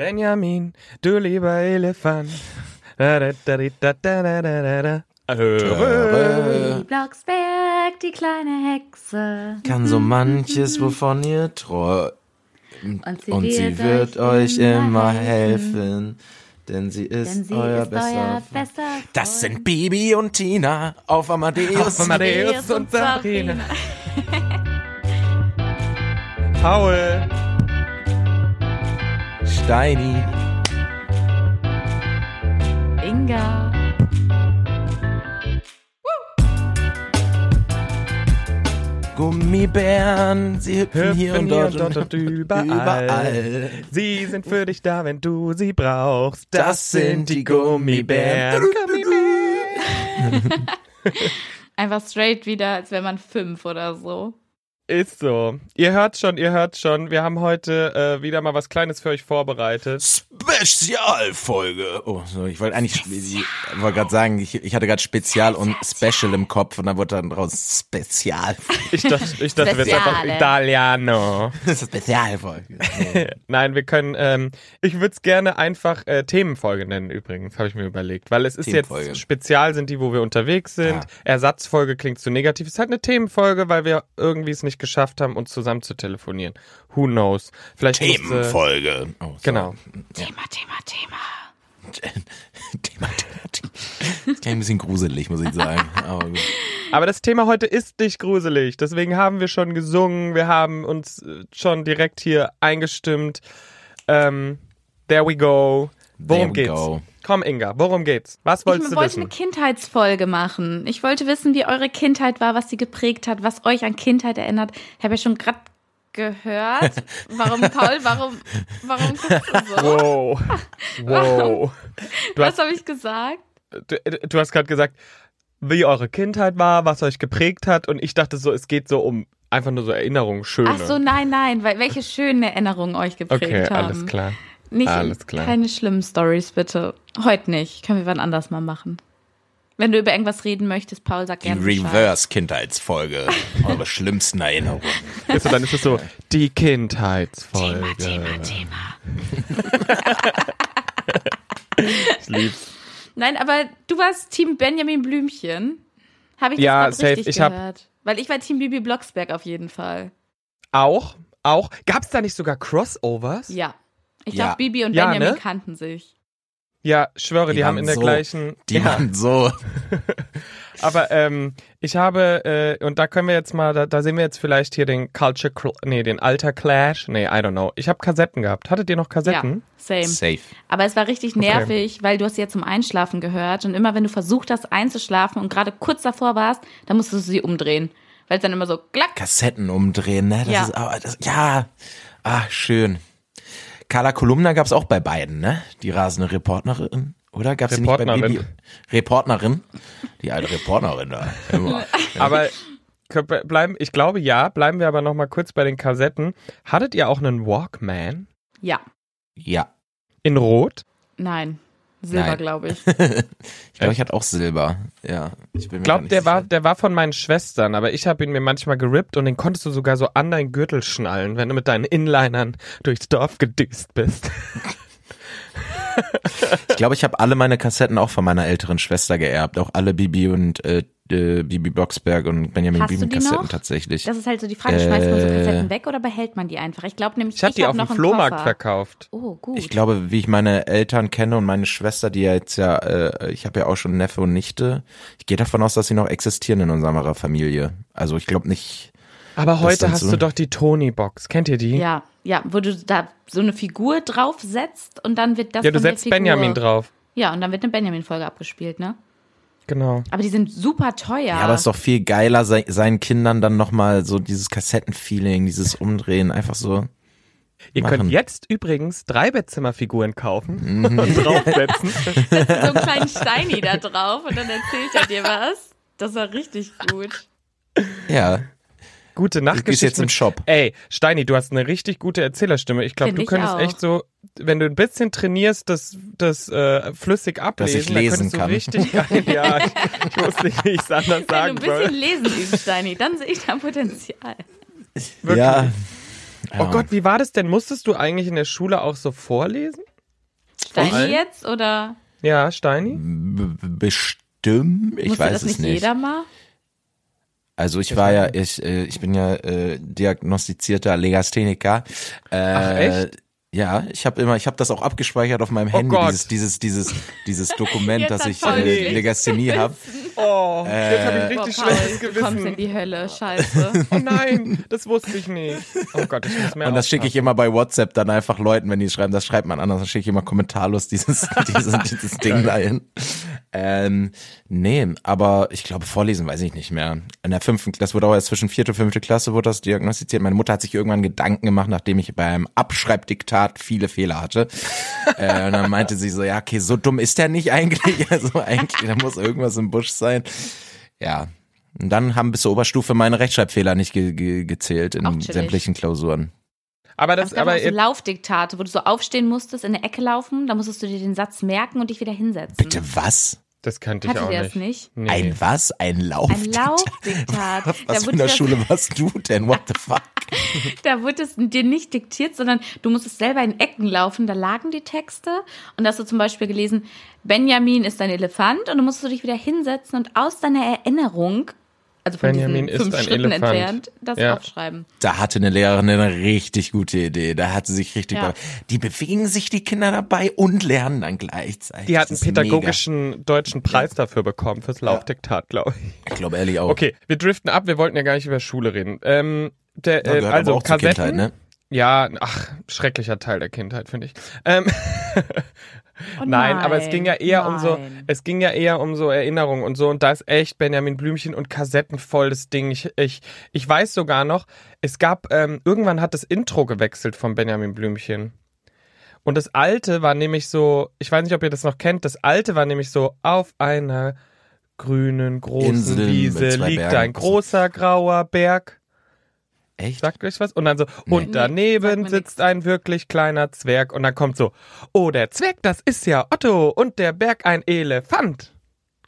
Benjamin, du lieber Elefant. Blocksberg, die kleine Hexe. Kann so manches, wovon ihr träumt. Und sie, Und sie wird euch immer helfen. Denn sie ist, Denn sie euer ist bester euer Freund. bester Das sind Bibi und Tina auf Amadeus. Auf Amadeus und Sabrina. Paul. Steini. Inga. Gummibären, sie hüpfen, hier und dort, und überall. überall. Sie sind für dich da, wenn du sie brauchst. Das sind die Gummibären. Gummibären. Einfach straight wieder, als wäre man fünf oder so. Ist so. Ihr hört schon, ihr hört schon. Wir haben heute äh, wieder mal was Kleines für euch vorbereitet. Spezialfolge. Oh, so, ich wollte eigentlich, ich wollte gerade sagen, ich, ich hatte gerade Spezial und Special im Kopf und dann wurde dann raus Spezial. Ich dachte, ich dachte, wir sind einfach. Italiano. Das ist Spezialfolge. Nein, wir können, ähm, ich würde es gerne einfach äh, Themenfolge nennen übrigens, habe ich mir überlegt. Weil es ist jetzt, Spezial sind die, wo wir unterwegs sind. Ah. Ersatzfolge klingt zu negativ. Es ist halt eine Themenfolge, weil wir irgendwie es nicht geschafft haben, uns zusammen zu telefonieren. Who knows? Vielleicht musste- Themenfolge. Oh, so. Genau. Thema, Thema, Thema. Thema, Thema, Thema. Ist ein bisschen gruselig, muss ich sagen. Aber gut. Aber das Thema heute ist nicht gruselig. Deswegen haben wir schon gesungen. Wir haben uns äh, schon direkt hier eingestimmt. Ähm, there we go. Worum geht's? go. Komm, Inga, worum geht's? Was wolltest ich du wollte wissen? eine Kindheitsfolge machen. Ich wollte wissen, wie eure Kindheit war, was sie geprägt hat, was euch an Kindheit erinnert. Ich habe ja schon gerade gehört. Warum, Paul, warum, warum guckst du so? Wow. Wow. Du Was habe ich gesagt? du, du hast gerade gesagt, wie eure Kindheit war, was euch geprägt hat. Und ich dachte so, es geht so um einfach nur so Erinnerungen, schöne. Ach so, nein, nein, weil welche schönen Erinnerungen euch geprägt okay, haben. alles klar. Nicht, Alles klar. Keine schlimmen Stories, bitte. Heute nicht. Können wir wann anders mal machen. Wenn du über irgendwas reden möchtest, Paul, sag Die gerne Bescheid. Reverse-Kindheitsfolge. Eure schlimmsten Erinnerungen. Ist, dann ist es so, die Kindheitsfolge. Thema, Thema. Ich lieb's. Nein, aber du warst Team Benjamin Blümchen. Habe ich Ja, das safe. richtig Ich hab- gehört? Weil ich war Team Bibi Blocksberg auf jeden Fall. Auch, auch. Gab's da nicht sogar Crossovers? Ja. Ich Ja. glaube, Bibi und Ja, Benjamin ne? kannten sich. Ja, schwöre, die, Die haben in der so- gleichen. Die ja, waren so. aber ähm, ich habe äh, und da können wir jetzt mal, da, da sehen wir jetzt vielleicht hier den Culture, Cl- nee, den Alter Clash. Nee, I don't know. Ich habe Kassetten gehabt. Hattet ihr noch Kassetten? Ja, same. Safe. Aber es war richtig nervig, weil du hast sie ja zum Einschlafen gehört und immer wenn du versucht hast einzuschlafen und gerade kurz davor warst, dann musstest du sie umdrehen. Weil es dann immer so klack. Kassetten umdrehen, ne? Das Ja. ist aber das, ja. Ah, schön. Carla Kolumna gab's auch bei beiden, ne? Die rasende Reporterin, oder? Gab's sie nicht bei Reportnerin. Bibi? Reportnerin? Die alte Reporterin da. Immer. Aber bleiben, ich glaube ja. Bleiben wir aber noch mal kurz bei den Kassetten. Hattet ihr auch einen Walkman Ja. Ja. in Rot? Nein. Silber, glaube ich. Ich glaube, ich hatte auch Silber. Ja. Ich glaube, nicht der war, sicher. der war von meinen Schwestern, aber ich habe ihn mir manchmal gerippt und den konntest du sogar so an deinen Gürtel schnallen, wenn du mit deinen Inlinern durchs Dorf gedüst bist. Ich glaube, ich habe alle meine Kassetten auch von meiner älteren Schwester geerbt. Auch alle Bibi und äh, äh, Bibi Blocksberg und Benjamin Hast die Kassetten noch? tatsächlich. Das ist halt so die Frage, schmeißt man so Äh. Kassetten weg oder behält man die einfach? Ich glaube nämlich, Ich habe die hab auf dem Flohmarkt Koffer. verkauft. Oh, gut. Ich glaube, wie ich meine Eltern kenne und meine Schwester, die ja jetzt ja, äh, ich habe ja auch schon Neffe und Nichte. Ich gehe davon aus, dass sie noch existieren in unserer Familie. Also ich glaube nicht. Aber heute hast so? du doch die Tony-Box. Kennt ihr die? ja, ja, wo du da so eine Figur draufsetzt und dann wird das Ja, du setzt Figur, Benjamin drauf. Ja, und dann wird eine Benjamin-Folge abgespielt, ne? Genau. Aber die sind super teuer. Ja, aber es ist doch viel geiler, sei, seinen Kindern dann nochmal so dieses Kassettenfeeling, dieses Umdrehen, einfach so. Ihr Machen. könnt jetzt übrigens drei Bettzimmerfiguren kaufen Mhm. und draufsetzen. so einen kleinen Steini da drauf und dann erzählt er dir was. Das war richtig gut. Ja. Gute Du Nachtgeschichten. gehst jetzt im Shop. Ey, Steini, du hast eine richtig gute Erzählerstimme. Ich glaube, du könntest auch. echt so, wenn du ein bisschen trainierst, das, das äh, flüssig ablesen, ich lesen dann kann. könntest du richtig geil, ja, ich, ich wusste nicht, wie ich es anders Wenn du ein sagen bisschen soll. lesen übst, Steini, dann sehe ich da Potenzial. Wirklich. Ja. Oh Gott, wie war das denn? Musstest du eigentlich in der Schule auch so vorlesen? Steini jetzt oder Ja, Steini? B bestimmt, ich musste weiß das es nicht, nicht. jeder mal? Also ich war ja, ich, äh, ich bin ja äh, diagnostizierter Legastheniker. Äh, Ach, echt? Ja, ich habe immer, ich habe das auch abgespeichert auf meinem Oh Handy, Gott. dieses, dieses, dieses, dieses Dokument, dass ich äh, Legasthenie habe. Oh, jetzt habe ich Boah, richtig Paul, schlechtes du kommst in Gewissen. die Hölle, scheiße. Oh nein, das wusste ich nicht. Oh Gott, ich muss mehr Und das schicke ich immer bei WhatsApp dann einfach Leuten, wenn die schreiben, das schreibt man anders, dann schicke ich immer kommentarlos dieses, dieses, dieses Ding dahin. Ähm, nee, aber ich glaube, vorlesen weiß ich nicht mehr. In der fünften Klasse, wurde auch erst zwischen vierte und fünfte Klasse wurde das diagnostiziert. Meine Mutter hat sich irgendwann Gedanken gemacht, nachdem ich beim Abschreibdiktat viele Fehler hatte. äh, und dann meinte sie so, ja, okay, so dumm ist der nicht eigentlich. Also eigentlich, da muss irgendwas im Busch sein. Ja. Und dann haben bis zur Oberstufe meine Rechtschreibfehler nicht ge ge gezählt in sämtlichen Klausuren. Aber das, gab aber so Laufdiktate, wo du so aufstehen musstest, in der Ecke laufen, da musstest du dir den Satz merken und dich wieder hinsetzen. Bitte was? das kannte ich Hattet auch nicht. das nicht? Nee. Ein was? Ein Lauf? Ein Laufdiktat. Was Da in der das- Schule warst du denn? What the fuck? Da wurde es dir nicht diktiert, sondern du musstest selber in Ecken laufen. Da lagen die Texte und da hast du zum Beispiel gelesen, Benjamin ist ein Elefant und du musstest du dich wieder hinsetzen und aus deiner Erinnerung, also von Benjamin diesen ist fünf ein Schritten Elefant. entfernt, das Ja. aufschreiben. Da hatte eine Lehrerin eine richtig gute Idee. Da hat sie sich richtig. Ja. Die bewegen sich die Kinder dabei und lernen dann gleichzeitig. Die hat einen pädagogischen deutschen Preis dafür bekommen, fürs Laufdiktat, glaube ich. Mega. Ich glaube ehrlich auch. Okay, wir driften ab, wir wollten ja gar nicht über Schule reden. Ähm, der, Ja, äh, gehört also Kassetten. Kindheit, ne? Ja, ach, schrecklicher Teil der Kindheit, finde ich. Ähm, Oh nein, aber es ging ja eher um so, nein. es ging ja eher um so Erinnerungen und so und da ist echt Benjamin Blümchen und Kassetten voll das Ding. Ich, ich, ich weiß sogar noch, es gab, ähm, irgendwann hat das Intro gewechselt von Benjamin Blümchen. Und das alte war nämlich so, ich weiß nicht, ob ihr das noch kennt, das alte war nämlich so, auf einer grünen großen Insel Wiese liegt Bergen. ein großer grauer Berg. Echt? Sagt euch was? Und dann so, und Nee, daneben sagt mir sitzt ein wirklich kleiner Zwerg. Und dann kommt so, oh, der Zwerg, das ist ja Otto. Und der Berg ein Elefant.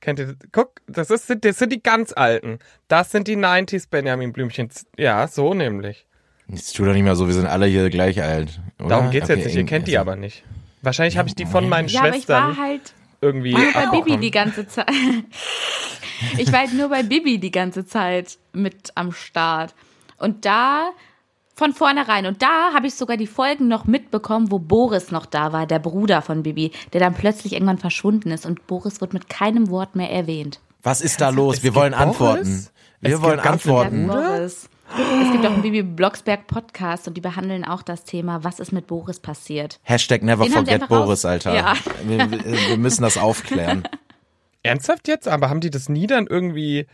Kennt ihr, guck, das, ist, das sind die ganz alten. Das sind die 90s Benjamin Blümchen. Ja, so nämlich. Jetzt tu doch nicht mehr so, wir sind alle hier gleich alt. Oder? Darum geht's Okay, jetzt nicht. Ihr kennt die also- aber nicht. Wahrscheinlich habe ich die von meinen Ja, aber ich war Schwestern halt irgendwie nur bei Bibi die ganze Zeit. ich war halt nur bei Bibi die ganze Zeit mit am Start. Und da von vornherein. Und da habe ich sogar die Folgen noch mitbekommen, wo Boris noch da war, der Bruder von Bibi, der dann plötzlich irgendwann verschwunden ist. Und Boris wird mit keinem Wort mehr erwähnt. Was ist da los? es Wir wollen Boris? antworten. Wir Es wollen antworten. Boris. Es gibt auch einen Bibi Blocksberg Podcast und die behandeln auch das Thema, was ist mit Boris passiert. Hashtag never Den forget Boris, Alter. Ja. Wir, wir müssen das aufklären. Ernsthaft jetzt? Aber haben die das nie dann irgendwie.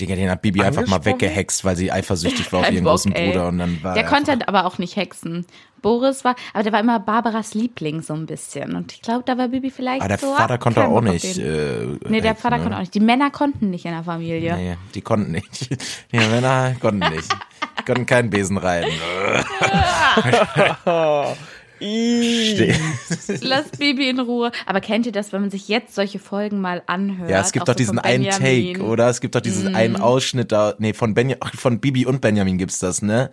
Digga, den hat Bibi einfach mal weggehext, weil sie eifersüchtig war auf ihren Bock, großen ey. Bruder und dann war Der er konnte einfach- aber auch nicht hexen. Boris war, aber der war immer Barbaras Liebling so ein bisschen. Und ich glaube, da war Bibi vielleicht Aber der so. Vater ah, konnte auch nicht. Äh, Nee, der hexen, Vater oder? konnte auch nicht. Die Männer konnten nicht in der Familie. Nee, die konnten nicht. Die Männer konnten nicht. Die konnten keinen Besen reiten. Lass Bibi in Ruhe. Aber kennt ihr das, wenn man sich jetzt solche Folgen mal anhört? Ja, es gibt doch so diesen einen. Take, oder? Es gibt doch diesen einen Ausschnitt da, nee, von Benja, ach, von Bibi und Benjamin gibt's das, ne?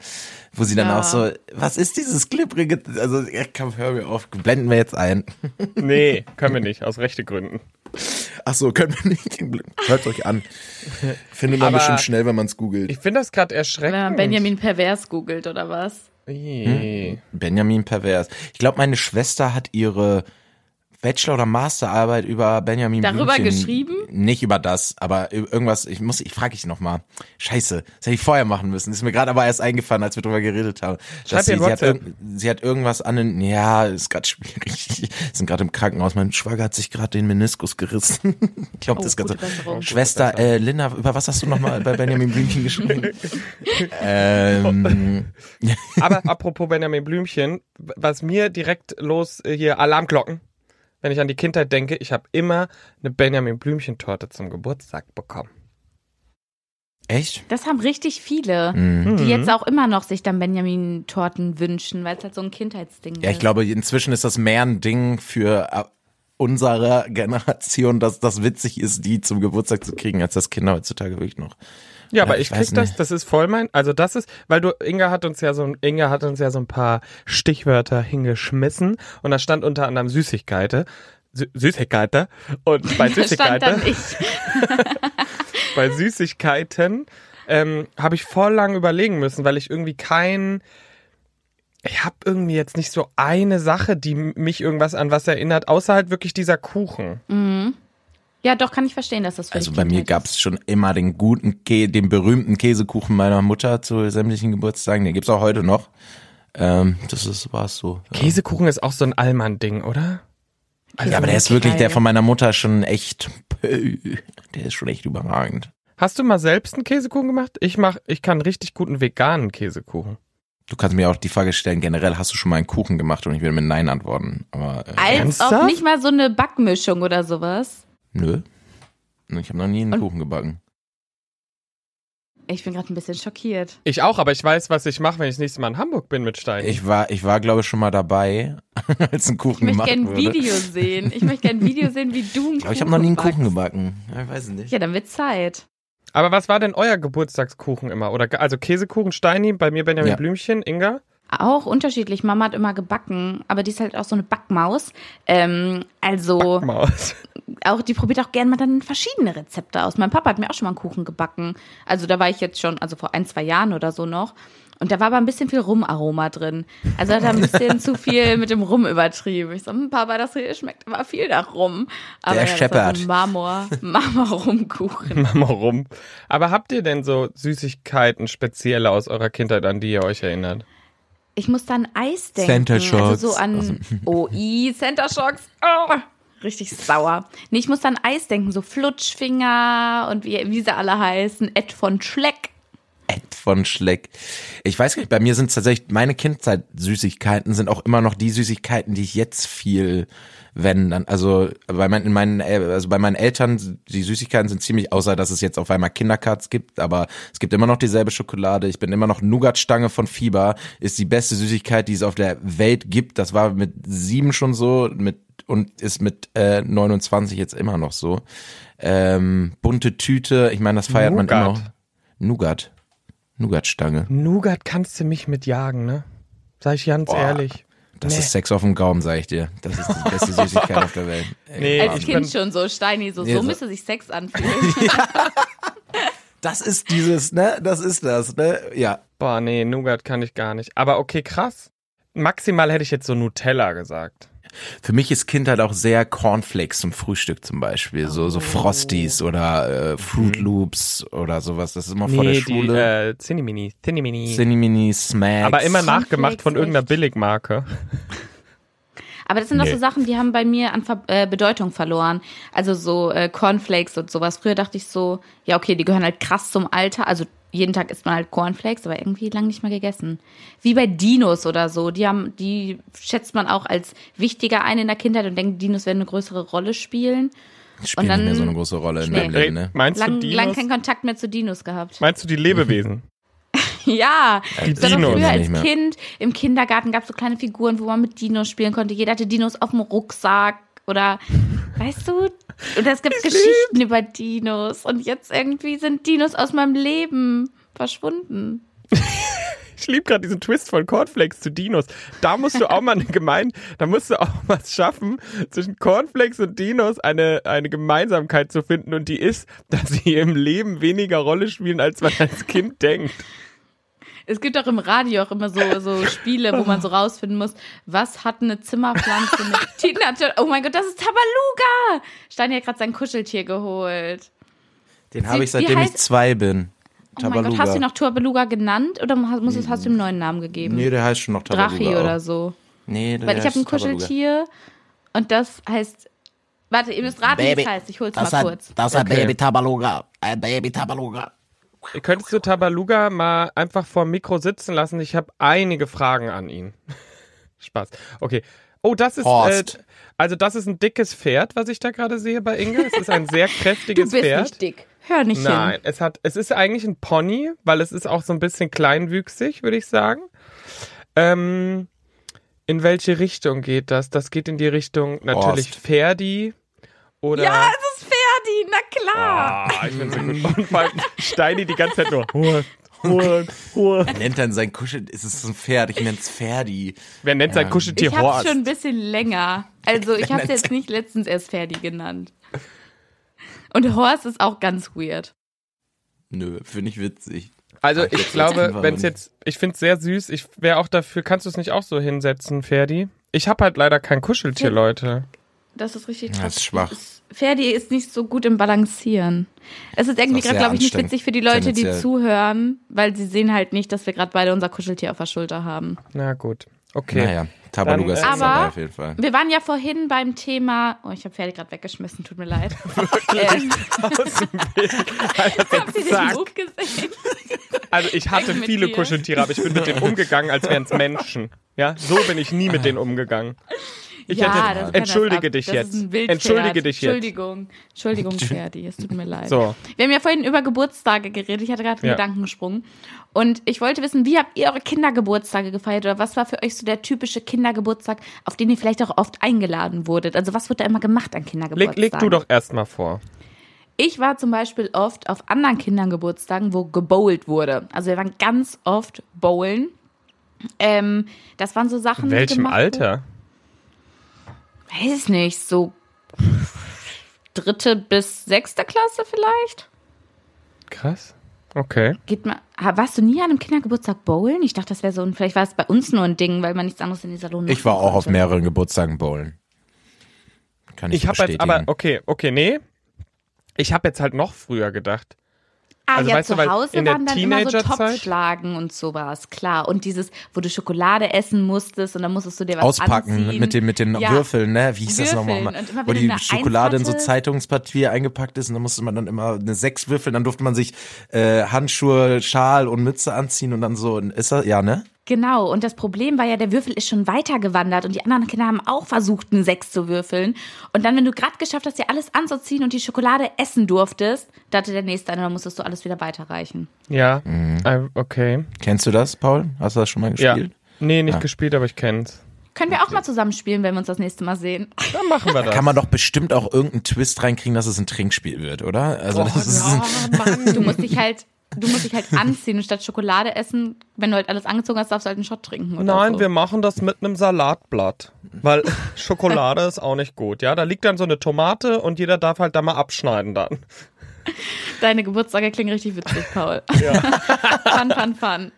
Wo sie dann Ja. auch so, was ist dieses glibbrige, also, ja, komm, hör mir auf, blenden wir jetzt ein. Nee, können wir nicht, aus rechte Gründen. Ach so, können wir nicht, hört euch an. Findet man Aber- bestimmt schnell, wenn man's googelt. Ich finde das gerade Wenn erschreckend. man Benjamin pervers googelt oder was? Ih. Benjamin pervers. Ich glaube, meine Schwester hat ihre Bachelor- oder Masterarbeit über Benjamin Darüber Blümchen, geschrieben? Nicht über das, aber irgendwas, ich muss, ich frage ich noch mal. Scheiße, das hätte ich vorher machen müssen. Ist mir gerade aber erst eingefallen, als wir drüber geredet haben. Schreib Dass sie, ihr sie, hat sie hat irgendwas an den, ja, ist gerade schwierig. sind gerade im Krankenhaus. Mein Schwager hat sich gerade den Meniskus gerissen. ich glaube, Oh, das ganze. Besserung. Schwester, äh, Linda, über was hast du noch mal bei Benjamin Blümchen geschrieben? ähm, Aber apropos Benjamin Blümchen, was mir direkt los äh, hier Alarmglocken, wenn ich an die Kindheit denke, ich habe immer eine Benjamin Blümchen Torte zum Geburtstag bekommen. echt? Das haben richtig viele, Mhm. die jetzt auch immer noch sich dann Benjamin-Torten wünschen, weil es halt so ein Kindheitsding ist. Ja, ich glaube, inzwischen ist das mehr ein Ding für äh, unsere Generation, dass das witzig ist, die zum Geburtstag zu kriegen, als das Kinder heutzutage wirklich noch Ja, aber Ja, ich, ich krieg das, das ist voll mein, also das ist, weil du, Inga hat uns ja so, Inga hat uns ja so ein paar Stichwörter hingeschmissen und da stand unter anderem Süßigkeiten. Sü Süßigkeiten. Und bei Süßigkeiten, bei Süßigkeiten, ähm, habe ich voll lang überlegen müssen, weil ich irgendwie kein, ich habe irgendwie jetzt nicht so eine Sache, die mich irgendwas an was erinnert, außer halt wirklich dieser Kuchen. Ja, doch, kann ich verstehen, dass das für Also bei mir Kindheit gab's schon immer den guten, Kä den berühmten Käsekuchen meiner Mutter zu sämtlichen Geburtstagen. Den gibt's auch heute noch. Ähm, das ist, war's so. Ja. Käsekuchen ist auch so ein Allmann-Ding, oder? Ja, aber der ist wirklich, der von meiner Mutter schon echt, der ist schon echt überragend. Hast du mal selbst einen Käsekuchen gemacht? Ich mach, ich kann richtig guten veganen Käsekuchen. Du kannst mir auch die Frage stellen, generell hast du schon mal einen Kuchen gemacht und ich würde mit Nein antworten. Aber äh, Als ob nicht mal so eine Backmischung oder sowas. Nö. Ich habe noch nie einen Und- Kuchen gebacken. Ich bin gerade ein bisschen schockiert. Ich auch, aber ich weiß, was ich mache, wenn ich das nächste Mal in Hamburg bin mit Stein. Ich war, ich war, glaube ich, schon mal dabei, als ein Ich Kuchen möchte gemacht gerne ein wurde. Video sehen. Ich möchte gerne ein Video sehen, wie du einen Aber ich habe noch nie einen backst. Kuchen gebacken. Ja, ich weiß nicht. Ja, dann wird Zeit. aber was war denn euer Geburtstagskuchen immer? Oder also Käsekuchen, Steini, bei mir Benjamin Ja. Blümchen, Inga? Auch unterschiedlich. Mama hat immer gebacken, aber die ist halt auch so eine Backmaus. Ähm, also Maus. auch die probiert auch gerne mal dann verschiedene Rezepte aus. Mein Papa hat mir auch schon mal einen Kuchen gebacken. Also da war ich jetzt schon, also vor ein, zwei Jahren oder so noch. Und da war aber ein bisschen viel Rumaroma drin. Also hat er ein bisschen zu viel mit dem Rum übertrieben. Ich so, hm, Papa, das hier schmeckt immer viel nach Rum. Aber Der ja, war so Marmor, Marmor-Rumkuchen. Mach mal rum. Aber habt ihr denn so Süßigkeiten spezielle aus eurer Kindheit, an die ihr euch erinnert? Ich muss an Eis denken. Center Shocks. Also so an OI, Center Shocks. Oh, richtig sauer. Nee, ich muss an Eis denken. So Flutschfinger und wie, wie sie alle heißen. Ed von Schleck. Von Schleck. Ich weiß gar nicht, bei mir sind es tatsächlich, meine Kindheit-Süßigkeiten sind auch immer noch die Süßigkeiten, die ich jetzt viel, wenn dann, also bei meinen, in meinen, El- also bei meinen Eltern, die Süßigkeiten sind ziemlich, außer dass es jetzt auf einmal Kindercards gibt, aber es gibt immer noch dieselbe Schokolade. Ich bin immer noch Nougatstange von Fieber, ist die beste Süßigkeit, die es auf der Welt gibt. Das war mit sieben schon so, mit und ist mit äh, 29 jetzt immer noch so. Ähm, bunte Tüte, ich meine, das feiert man Nougat. immer noch. Nougat. Nougatstange. Nougat kannst du mich mitjagen, ne? Sag ich ganz Boah. ehrlich. Das Nee. ist Sex auf dem Gaumen, sag ich dir. Das ist die beste Süßigkeit auf der Welt. Nee, Als ich Kind bin- schon so, Steini, so, Nee, so so- müsste sich Sex anfühlen. Das ist dieses, ne? Das ist das, ne? Ja. Boah, nee, Nougat kann ich gar nicht. Aber okay, krass. Maximal hätte ich jetzt so Nutella gesagt. Für mich ist Kindheit auch sehr Cornflakes zum Frühstück zum Beispiel. So, so Frosties oder äh, Fruit Loops oder sowas. Das ist immer vor der Nee, Schule. die äh, Cinnamini. Cinnamini. Cinnamini Smacks. Aber immer nachgemacht von irgendeiner? Billigmarke. Aber das sind doch Nee. so Sachen, die haben bei mir an Ver äh, Bedeutung verloren. Also so äh, Cornflakes und sowas. Früher dachte ich so, ja, okay, die gehören halt krass zum Alter. Also jeden Tag isst man halt Cornflakes, aber irgendwie lang nicht mehr gegessen. Wie bei Dinos oder so. Die haben, die schätzt man auch als wichtiger ein in der Kindheit und denkt, Dinos werden eine größere Rolle spielen. spielt und nicht mehr so eine große Rolle in Ey, Leben, ne? meinst du Lang, lang Dinos? keinen Kontakt mehr zu Dinos gehabt. Meinst du die Lebewesen? Ja, Die das Dinos. früher als Nicht mehr. Kind im Kindergarten gab es so kleine Figuren, wo man mit Dinos spielen konnte. Jeder hatte Dinos auf dem Rucksack oder weißt du? Und es gibt Geschichten über Dinos und jetzt irgendwie sind Dinos aus meinem Leben verschwunden. Ich liebe gerade diesen Twist von Cornflakes zu Dinos. Da musst du auch mal eine gemein, da musst du auch was schaffen, zwischen Cornflakes und Dinos eine, eine Gemeinsamkeit zu finden und die ist, dass sie im Leben weniger Rolle spielen, als man als Kind denkt. Es gibt auch im Radio auch immer so, so Spiele, wo man so rausfinden muss, was hat eine Zimmerpflanze mit Tina? Oh mein Gott, das ist Tabaluga! Steini hat gerade sein Kuscheltier geholt. Den habe ich seitdem wie ich heißt- zwei bin. Oh mein Gott, hast du ihn noch Tabaluga genannt oder hast, muss es, hast du ihm einen neuen Namen gegeben? Nee, der heißt schon noch Tabaluga. Drachi auch. oder so. Nee, der Weil ich habe ein heißt Tabaluga. Kuscheltier und das heißt. Warte, ihr müsst raten, wie es heißt. Ich hol's Das mal hat, kurz. das hat Okay. Baby Tabaluga. Ein Baby Tabaluga. Könntest du Tabaluga mal einfach vor dem Mikro sitzen lassen? Ich habe einige Fragen an ihn. Spaß. Okay. Oh, das ist äh, also das ist ein dickes Pferd, was ich da gerade sehe bei Inge. Es ist ein sehr Du kräftiges bist Pferd. nicht dick. Hör nicht Nein, hin. es hat, es ist eigentlich ein Pony, weil es ist auch so ein bisschen kleinwüchsig, würde ich sagen. Ähm, in welche Richtung geht das? Das geht in die Richtung natürlich Horst. Ferdi oder Ja, es ist na klar. Ah, ich finde so gut. Und vor allem Steini die ganze Zeit nur. Hurst, Hurst, Hurst. Er nennt dann sein Kuschel, es ist ein Pferd, ich nenn's Ferdi. Wer nennt sein Kuscheltier Ich hab's Horst? schon ein bisschen länger. Also ich hab's jetzt nicht letztens erst Ferdi genannt. Und Horst ist auch ganz weird. Nö, finde ich witzig. Also ich jetzt glaube, wenn es jetzt, ich finde es sehr süß. Ich wäre auch dafür, kannst du es nicht auch so hinsetzen, Ferdi? Ich habe halt leider kein Kuscheltier. Leute. Das ist richtig krass. ist schwach. Ferdi ist nicht so gut im Balancieren. Es ist irgendwie Ist gerade, glaube ich, nicht witzig für die Leute, die zuhören, weil sie sehen halt nicht, dass wir gerade beide unser Kuscheltier auf der Schulter haben. Na gut. Okay. Naja, Tabaluga ist äh, dabei aber- auf jeden Fall. Wir waren ja vorhin beim Thema. Oh, ich habe Ferdi gerade weggeschmissen, tut mir leid. ähm, habt ihr den. Move gesehen? Also ich hatte Weg mit viele dir. Kuscheltiere, aber ich bin mit denen umgegangen, als wären es Menschen. Ja, so bin ich nie mit denen umgegangen. Ich ja, hätte, entschuldige dich jetzt. Entschuldige dich jetzt. Entschuldigung, Entschuldigung, Ferdi, es tut mir leid. So. Wir haben ja vorhin über Geburtstage geredet. Ich hatte gerade einen Ja. Gedankensprung. Und ich wollte wissen, wie habt ihr eure Kindergeburtstage gefeiert? Oder was war für euch so der typische Kindergeburtstag, auf den ihr vielleicht auch oft eingeladen wurdet? Also was wird da immer gemacht an Leg, Kindergeburtstagen? leg du doch erstmal vor. Ich war zum Beispiel oft auf anderen Kindergeburtstagen, wo gebowlt wurde. Also wir waren ganz oft bowlen. Ähm, das waren so Sachen. In die welchem Alter? Weiß es nicht, so dritte bis sechste Klasse vielleicht? Krass. Okay. Geht mal, warst du nie an einem Kindergeburtstag bowlen? Ich dachte, das wäre so ein, vielleicht war es bei uns nur ein Ding, weil man nichts anderes in die Salon Ich war auch auf mehreren Geburtstagen bowlen. Kann ich, Ich habe jetzt bestätigen. aber, okay, okay, nee. Ich habe jetzt halt noch früher gedacht. Ah, Also ja, weißt du, zu weil Hause in der waren dann immer so Topfschlagen und sowas, klar. Und dieses, wo du Schokolade essen musstest und dann musstest du dir was Auspacken anziehen. mit den, mit den Ja. Würfeln, ne? Wie hieß das Würfeln. nochmal? Und immer Wo du die Schokolade in so Zeitungspapier eingepackt ist und dann musste man dann immer eine sechs würfeln, dann durfte man sich äh, Handschuhe, Schal und Mütze anziehen und dann so, ist das, ja, ne? Genau, und das Problem war ja, der Würfel ist schon weitergewandert und die anderen Kinder haben auch versucht, einen Sechs zu würfeln. Und dann, wenn du gerade geschafft hast, dir alles anzuziehen und die Schokolade essen durftest, da hatte der nächste eine, dann musstest du alles wieder weiterreichen. Ja. Mhm. Äh, okay. Kennst du das, Paul? Hast du das schon mal Ja. gespielt? Nee, nicht Ja. gespielt, aber ich kenn's. Können wir auch mal zusammen spielen, wenn wir uns das nächste Mal sehen. Dann machen wir das. Kann man doch bestimmt auch irgendeinen Twist reinkriegen, dass es ein Trinkspiel wird, oder? Also das ist Du musst dich halt, du musst dich halt anziehen und statt Schokolade essen, wenn du halt alles angezogen hast, darfst du halt einen Shot trinken. Nein, so. wir machen das mit einem Salatblatt. Weil Schokolade ist auch nicht gut, ja. Da liegt dann so eine Tomate und jeder darf halt da mal abschneiden dann. Deine Geburtstage klingen richtig witzig, Paul. fun, fun, fun.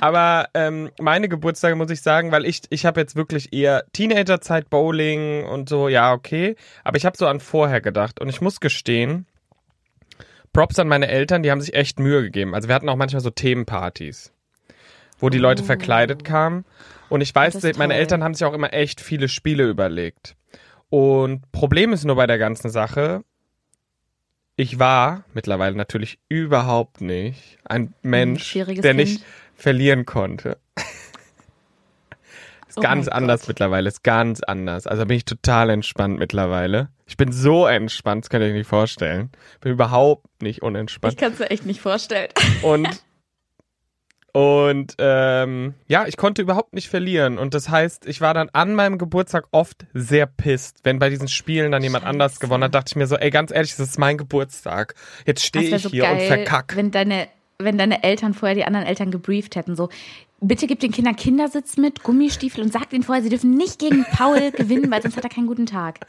Aber ähm, meine Geburtstage muss ich sagen, weil ich, ich habe jetzt wirklich eher Teenagerzeit, Bowling und so, ja, okay. Aber ich habe so an vorher gedacht. Und ich muss gestehen, Props an meine Eltern, die haben sich echt Mühe gegeben. Also wir hatten auch manchmal so Themenpartys, wo die Leute verkleidet kamen. Und ich weiß, Oh. Meine toll. Eltern haben sich auch immer echt viele Spiele überlegt. Und Problem ist nur bei der ganzen Sache, ich war mittlerweile natürlich überhaupt nicht ein Mensch, schwieriges der Kind. nicht verlieren konnte. Ist Oh ganz anders Gott. mittlerweile, ist ganz anders. Also bin ich total entspannt mittlerweile. Ich bin so entspannt, das könnt ihr euch nicht vorstellen. Bin überhaupt nicht Ich unentspannt. kann es mir echt nicht vorstellen. Und und ähm, ja, ich konnte überhaupt nicht verlieren. Und das heißt, ich war dann an meinem Geburtstag oft sehr pisst. Wenn bei diesen Spielen dann jemand Scheiße. anders gewonnen hat, dachte ich mir so, ey, ganz ehrlich, das ist mein Geburtstag. Jetzt stehe ich so hier geil, und verkack. wenn deine, wenn deine Eltern vorher die anderen Eltern gebrieft hätten. So, bitte gib den Kindern Kindersitz mit, Gummistiefel und sagt ihnen vorher, sie dürfen nicht gegen Paul gewinnen, weil sonst hat er keinen guten Tag.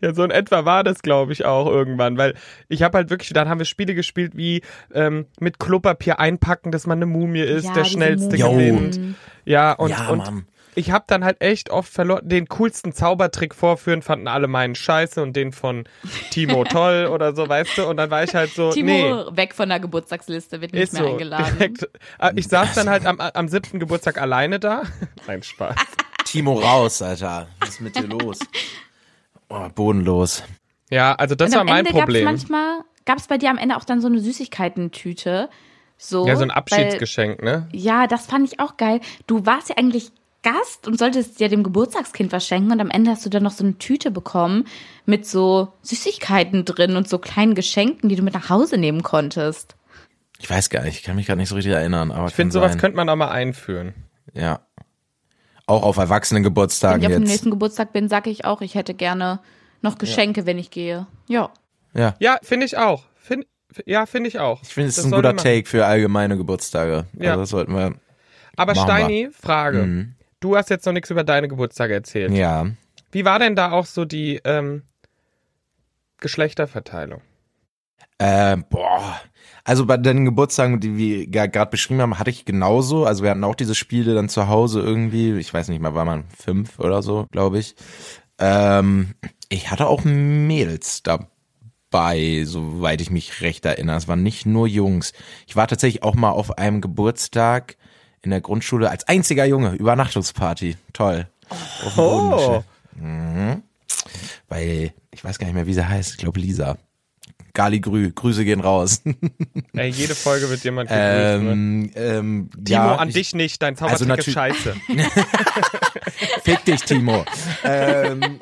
Ja, so in etwa war das, glaube ich, auch irgendwann, weil ich habe halt wirklich, dann haben wir Spiele gespielt wie ähm, mit Klopapier einpacken, dass man eine Mumie ist, Ja, der schnellste Mumien. gewinnt. Ja, und, Ja, und. Ich habe dann halt echt oft verloren, den coolsten Zaubertrick vorführen, fanden alle meinen scheiße und den von Timo toll oder so, weißt du, und dann war ich halt so, Timo, nee. weg von der Geburtstagsliste, wird nicht Ist mehr so, eingeladen. direkt. Ah, Ich saß dann halt am, am siebten Geburtstag alleine da. Nein, Spaß. Timo raus, Alter. Was ist mit dir los? Oh, bodenlos. Ja, also das und war am mein Ende gab's Problem. manchmal, gab es bei dir am Ende auch dann so eine Süßigkeitentüte. So, Ja, so ein weil- Abschiedsgeschenk, ne? Ja, das fand ich auch geil. Du warst ja eigentlich Gast und solltest ja dem Geburtstagskind was schenken und am Ende hast du dann noch so eine Tüte bekommen mit so Süßigkeiten drin und so kleinen Geschenken, die du mit nach Hause nehmen konntest. Ich weiß gar nicht, ich kann mich gar nicht so richtig erinnern. Aber Ich finde, sowas könnte man auch mal einführen. Ja. Auch auf Wenn Erwachsenengeburtstagen ich auf dem jetzt. nächsten Geburtstag bin, sage ich auch, ich hätte gerne noch Geschenke, wenn ich gehe. Ja. Ja. Ja, finde ich auch. Find, ja, finde ich auch. Ich finde, es ist ein guter Take für allgemeine Geburtstage. Ja. Also das sollten wir. Aber Machen Steini, Frage. Mhm. Du hast jetzt noch nichts über deine Geburtstage erzählt. Ja. Wie war denn da auch so die ähm, Geschlechterverteilung? Äh, boah. Also bei den Geburtstagen, die wir gerade beschrieben haben, hatte ich genauso. Also wir hatten auch diese Spiele dann zu Hause irgendwie. Ich weiß nicht mal, war man fünf oder so, glaube ich. Ähm, ich hatte auch Mädels dabei, soweit ich mich recht erinnere. Es waren nicht nur Jungs. Ich war tatsächlich auch mal auf einem Geburtstag in der Grundschule als einziger Junge. Übernachtungsparty. Toll. Auf dem Bodensee. Mhm. Weil, ich weiß gar nicht mehr, wie sie heißt. Ich glaube Lisa. Gali Grü, Grüße gehen raus. Ey, jede Folge wird jemand gegrüßt. ne? ähm, ähm, Timo, ja, an ich, dich nicht. Dein Zaubertrick Also ist scheiße. Fick dich, Timo. ähm,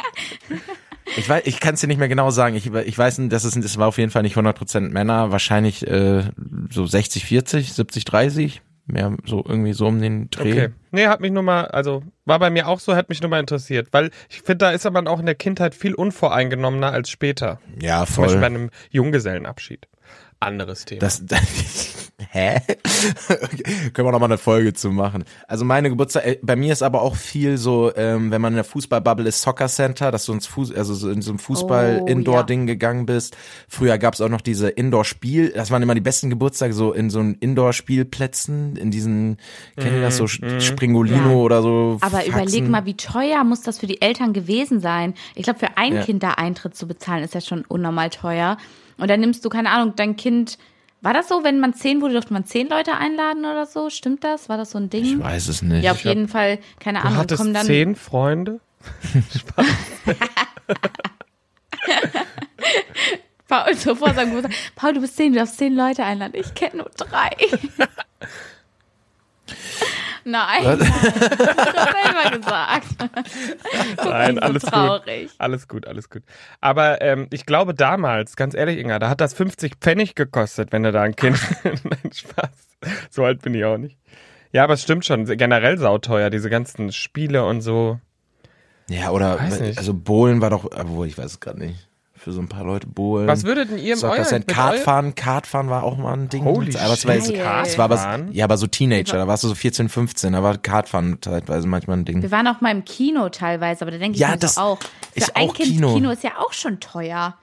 ich weiß, ich kann es dir nicht mehr genau sagen. Ich, ich weiß, das, ist, das war auf jeden Fall nicht 100% Männer. Wahrscheinlich äh, so 60, 40, 70, 30. Mehr so irgendwie so um den Dreh. Okay. Nee, hat mich nur mal, also war bei mir auch so, hat mich nur mal interessiert. Weil ich finde, da ist man auch in der Kindheit viel unvoreingenommener als später. Ja, Zum Beispiel bei voll. einem Junggesellenabschied. Anderes Thema. Das, das hä? okay. Können wir noch mal eine Folge zu machen. Also meine Geburtstag, äh, bei mir ist aber auch viel so, ähm, wenn man in der Fußballbubble ist, Soccer Center, dass du ins Fuß, also so in so ein Oh, Fußball-Indoor-Ding gegangen bist. Früher gab es auch noch diese Indoor-Spiel, das waren immer die besten Geburtstage, so in so einen Indoor-Spielplätzen, in diesen, kennt ihr das so, Mhm. Springolino Ja. oder so. Aber Faxen. überleg mal, wie teuer muss das für die Eltern gewesen sein? Ich glaube, für ein Ja. Kind da Eintritt zu bezahlen, ist ja schon unnormal teuer. Und dann nimmst du, keine Ahnung, dein Kind. War das so, wenn man zehn wurde, durfte man zehn Leute einladen oder so? Stimmt das? War das so ein Ding? Ich weiß es nicht. ja, auf jeden Fall, keine du Ahnung, hattest kommen dann. zehn Freunde? Paul, so vor seinem Geburtstag, Paul, du bist zehn, du darfst zehn Leute einladen. Ich kenne nur drei. Nein, nein, das du selber gesagt. Guck Nein, so alles gut. traurig. Alles gut, alles gut. Aber ähm, ich glaube damals, ganz ehrlich, Inga, da hat das 50 Pfennig gekostet, wenn du da ein Kind. Nein, Spaß. So alt bin ich auch nicht. Ja, aber es stimmt schon, generell sauteuer, diese ganzen Spiele und so. Ja, oder, Weiß nicht. also Bohlen war doch, obwohl ich weiß es gerade nicht. Für so ein paar Leute Bohlen. Was würdet denn ihr im Soccer euren Kartfahren, Kartfahren war auch mal ein Ding. Holy aber es war, shit. jetzt, es war aber, ja, aber so Teenager, da warst du so 14, 15, da war Kartfahren teilweise manchmal ein Ding. Wir waren auch mal im Kino teilweise, aber da denke ich Ja, mir das so auch. Für ist ein auch Kind Kino. Kino ist ja auch schon teuer.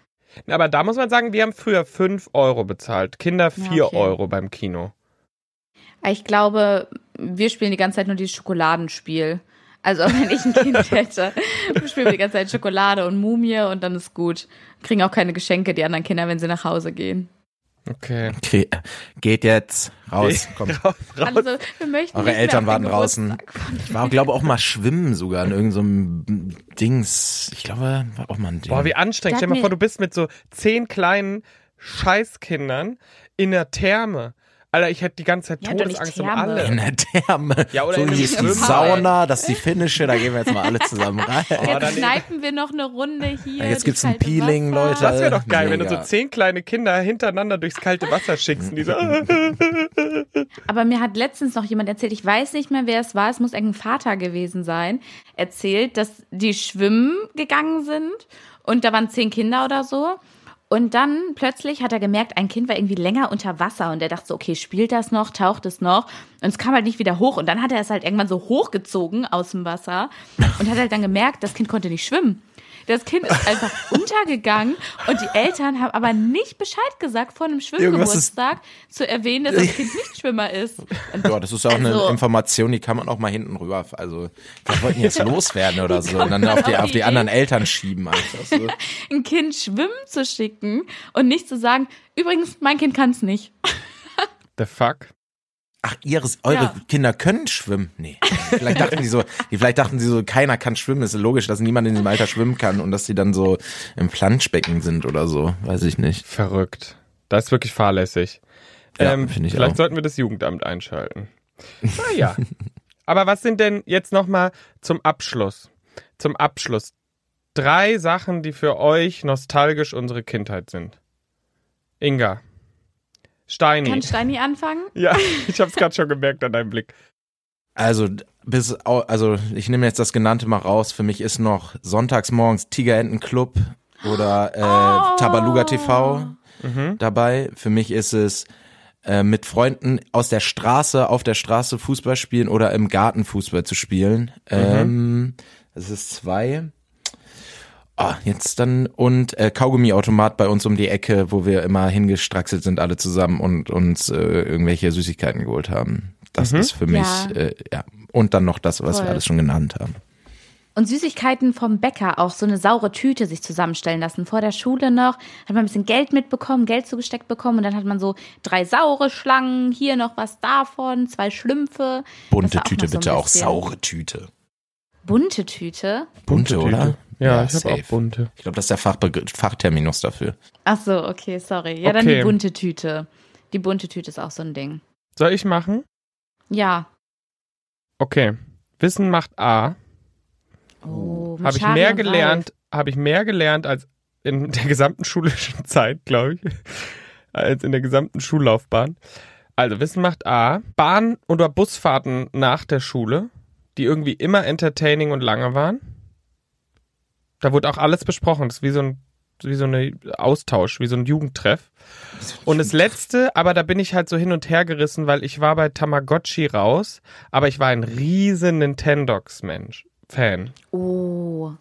Aber da muss man sagen, wir haben früher 5 Euro bezahlt. Kinder 4 Ja, okay. Euro beim Kino. Ich glaube, wir spielen die ganze Zeit nur dieses Schokoladenspiel. Also wenn ich ein Kind hätte, spielen wir die ganze Zeit Schokolade und Mumie und dann ist gut. Kriegen auch keine Geschenke die anderen Kinder, wenn sie nach Hause gehen. Okay. Okay, geht jetzt raus, komm. Raus, raus. Also, wir möchten Eure Eltern warten draußen. Ich war, glaube auch mal schwimmen sogar in irgendeinem Dings. Ich glaube, war auch mal ein Ding. Boah, wie anstrengend. Stell dir mal vor, du bist mit so zehn kleinen Scheißkindern in der Therme. Alter, ich hätte die ganze Zeit Ja, Todesangst um alle. in der Therme. Ja, oder so in einem hier ist die. Sauna, das ist die finnische, da gehen wir jetzt mal alle zusammen rein. Oh, Jetzt dann- kneipen wir noch eine Runde hier. Ja, jetzt die gibt's ein Peeling, Wasser. Leute. Das wäre doch geil, wenn du Mega. so zehn kleine Kinder hintereinander durchs kalte Wasser schickst und die so, Aber mir hat letztens noch jemand erzählt, ich weiß nicht mehr, wer es war, es muss irgendein Vater gewesen sein, erzählt, dass die schwimmen gegangen sind und da waren zehn Kinder oder so. Und dann plötzlich hat er gemerkt, ein Kind war irgendwie länger unter Wasser und er dachte so, okay, spielt das noch, taucht es noch? Und es kam halt nicht wieder hoch. Und dann hat er es halt irgendwann so hochgezogen aus dem Wasser und hat halt dann gemerkt, das Kind konnte nicht schwimmen. Das Kind ist einfach untergegangen und die Eltern haben aber nicht Bescheid gesagt vor einem Schwimmgeburtstag zu erwähnen, dass das Kind nicht Schwimmer ist. Und Ja, das ist auch eine Also- Information, die kann man auch mal hinten rüber. Also, wir wollten jetzt loswerden oder so. Und dann auf die, auf die anderen Eltern schieben einfach so. ein Kind schwimmen zu schicken und nicht zu sagen, übrigens, mein Kind kann es nicht. the fuck? Ach, ihres, eure Ja. Kinder können schwimmen? Nee. Vielleicht dachten die so, vielleicht dachten sie so, keiner kann schwimmen. Ist logisch, dass niemand in diesem Alter schwimmen kann und dass sie dann so im Planschbecken sind oder so. Weiß ich nicht. Verrückt. Das ist wirklich fahrlässig. Ja, ähm, vielleicht auch. sollten wir das Jugendamt einschalten. Naja. Aber was sind denn jetzt nochmal zum Abschluss? Zum Abschluss. Drei Sachen, die für euch nostalgisch unsere Kindheit sind. Inga. Steini. Kann Steini anfangen? ja, ich hab's gerade schon gemerkt an deinem Blick. Also, bis, also, ich nehme jetzt das Genannte mal raus. Für mich ist noch sonntags morgens Tigerentenclub oder äh, Oh. Tabaluga TV Mhm. dabei. Für mich ist es äh, mit Freunden aus der Straße, auf der Straße Fußball spielen oder im Garten Fußball zu spielen. Ähm, das ist zwei. Ah, jetzt dann und äh, Kaugummiautomat bei uns um die Ecke, wo wir immer hingestraxelt sind alle zusammen und uns äh, irgendwelche Süßigkeiten geholt haben. Das ist für mich Ja. äh, ja und dann noch das, was Voll. wir alles schon genannt haben. Und Süßigkeiten vom Bäcker, auch so eine saure Tüte sich zusammenstellen lassen. Vor der Schule noch hat man ein bisschen Geld mitbekommen, Geld zugesteckt bekommen und dann hat man so drei saure Schlangen, hier noch was davon, zwei Schlümpfe. Bunte war auch Tüte noch so bitte, auch saure Tüte. Bunte Tüte. Bunte, oder? Ja, ich habe auch bunte. Ich glaube, das ist der Fachbegriff, Fachterminus dafür. Ach so, okay, sorry. Ja, dann Okay. die bunte Tüte. Die bunte Tüte ist auch so ein Ding. Soll ich machen? Ja. Okay. Wissen macht A. Oh, mit Habe ich mehr gelernt, habe ich mehr gelernt als in der gesamten schulischen Zeit, glaube ich. Als in der gesamten Schullaufbahn. Also Wissen macht A. Bahn- oder Busfahrten nach der Schule, die irgendwie immer entertaining und lange waren. Da wurde auch alles besprochen. Das ist wie so ein wie so ein Austausch, wie so ein Jugendtreff. Und das letzte, aber da bin ich halt so hin und her gerissen, weil ich war bei Tamagotchi raus, aber ich war ein riesen Nintendox-Mensch, Fan. Oh.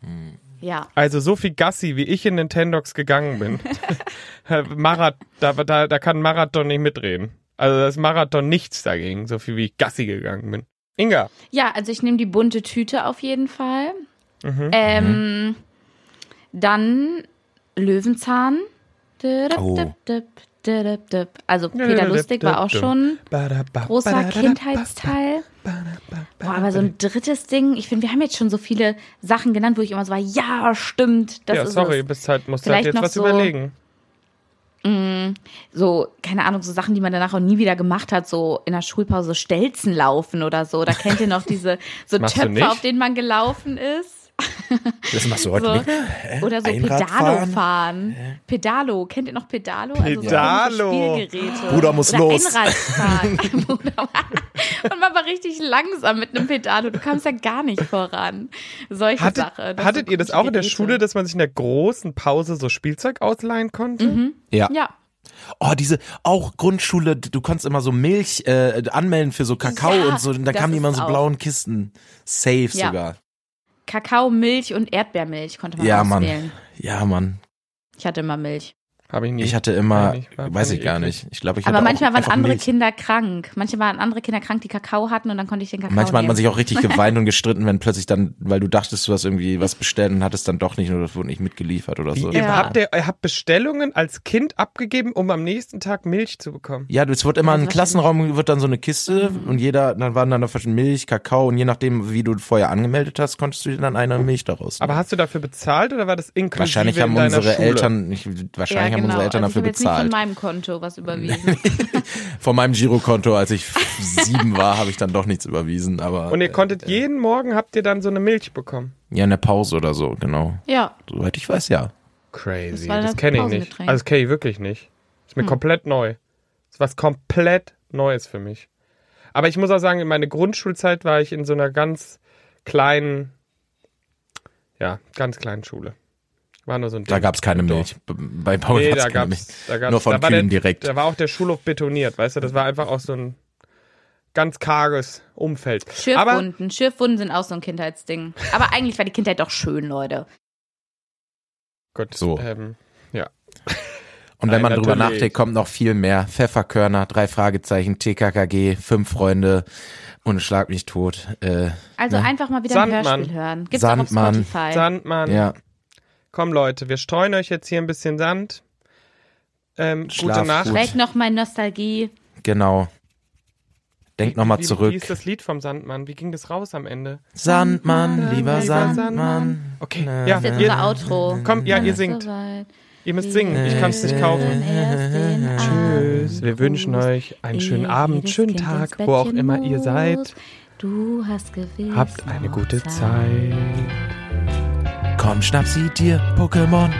Ja. Also so viel Gassi, wie ich in Nintendox gegangen bin. Marath da, da, da kann Marathon nicht mitreden. Also das Marathon nichts dagegen, so viel wie ich Gassi gegangen bin. Inga. Ja, also ich nehme die bunte Tüte auf jeden Fall. Mhm. Ähm, dann Löwenzahn. Oh. Also Peter Lustig war auch schon großer Kindheitsteil. Boah, aber so ein drittes Ding, ich finde, wir haben jetzt schon so viele Sachen genannt, wo ich immer so war, ja, stimmt, das Ja, ist sorry, es. bist halt, musst halt Vielleicht jetzt noch was so- überlegen. So, keine Ahnung, so Sachen, die man danach auch nie wieder gemacht hat, so in der Schulpause so Stelzen laufen oder so. Da kennt ihr noch diese so du Töpfe, auf denen man gelaufen ist. Das machst du heute So. nicht mehr? Oder so Einrad Pedalo fahren? fahren. Pedalo, kennt ihr noch Pedalo? Also Pedalo. so komische Spielgeräte. Bruder muss Oder los. Einradfahren. Bruder- Und man war richtig langsam mit einem Pedalo. Du kamst ja gar nicht voran. Solche Hattet, Sachen. Das hattet ihr das auch in der. Schule, dass man sich in der großen Pause so Spielzeug ausleihen konnte? Mhm. Ja. Ja. Oh, diese, auch Grundschule, du konntest immer so Milch äh, anmelden für so Kakao Ja, und so, und dann das kamen immer so blauen Kisten. Safe Ja. sogar. Kakao, Milch und Erdbeermilch konnte man Ja, Mann. auswählen. Ja, Mann. Ich hatte immer Milch. Habe ich nie. Ich hatte immer, ich, weiß ich gar nicht. Ich glaube, ich Aber hatte manchmal waren andere Milch. Kinder krank. Manchmal waren andere Kinder krank, die Kakao hatten und dann konnte ich den Kakao Manchmal hat man nehmen. sich auch richtig geweint und gestritten, wenn plötzlich dann, weil du dachtest, du hast irgendwie was bestellt und hattest dann doch nicht oder das wurde nicht mitgeliefert oder Wie, so. ihr, Ja. habt ihr, ihr habt Bestellungen als Kind abgegeben, um am nächsten Tag Milch zu bekommen. Ja, es wird immer Also im Klassenraum wird dann so eine Kiste Mhm. und jeder, dann waren dann noch verschiedene Milch, Kakao und je nachdem, wie du vorher angemeldet hast, konntest du dir dann eine Milch daraus. Aber hast du dafür bezahlt oder war das inklusive wahrscheinlich haben in unsere Schule? Eltern, ich, wahrscheinlich ja, haben genau. unsere Eltern also dafür ich habe jetzt nicht von bezahlt. meinem Konto was überwiesen. Von meinem Girokonto, als ich sieben war, habe ich dann doch nichts überwiesen, aber Und ihr konntet jeden Morgen habt ihr dann so eine Milch bekommen. ja, eine Pause oder so, genau. ja. Soweit ich weiß, ja. Crazy. Das Das, das kenne ich nicht. Also das kenne ich wirklich nicht. Ist mir Hm. komplett neu. ist was komplett Neues für mich. Aber ich muss auch sagen, in meiner Grundschulzeit war ich in so einer ganz kleinen, ja, ganz kleinen Schule. War nur so ein Da Ding. gab's keine Im Dorf. Milch. Bei Paul Nee, da keine Milch. da gab's, Nur von da Kühen der, direkt. Da war auch der Schulhof betoniert, weißt du, das war einfach auch so ein ganz karges Umfeld. Aber Schürfwunden. Schürfwunden sind auch so ein Kindheitsding. Aber eigentlich war die Kindheit doch schön, Leute. Gott, So. ähm, Und wenn Nein, man drüber natürlich. nachdenkt, kommt noch viel mehr. Pfefferkörner, drei Fragezeichen, TKKG, fünf Freunde und Schlag mich tot. Äh, Also Ne? einfach mal wieder Sandmann. ein Hörspiel hören. Gibt's auch auf Sandmann. Spotify. Sandmann. ja, Komm Leute, wir streuen euch jetzt hier ein bisschen Sand. Ähm, gute Nacht. gut. Weg noch mal Nostalgie. genau. Denk nochmal Wie- Wie zurück. ist das Lied vom Sandmann? Wie ging das raus am Ende? Sandmann, lieber Lieber Sandmann. Okay, Na, ja, Das ist jetzt unser Outro. komm, ja, ihr singt. Ihr müsst singen. Ich kann es nicht kaufen. Tschüss. Wir wünschen euch einen schönen Abend, schönen Tag, wo auch immer ihr seid. Du hast gewiss Habt eine gute Zeit. Komm, schnapp sie dir, Pokémon.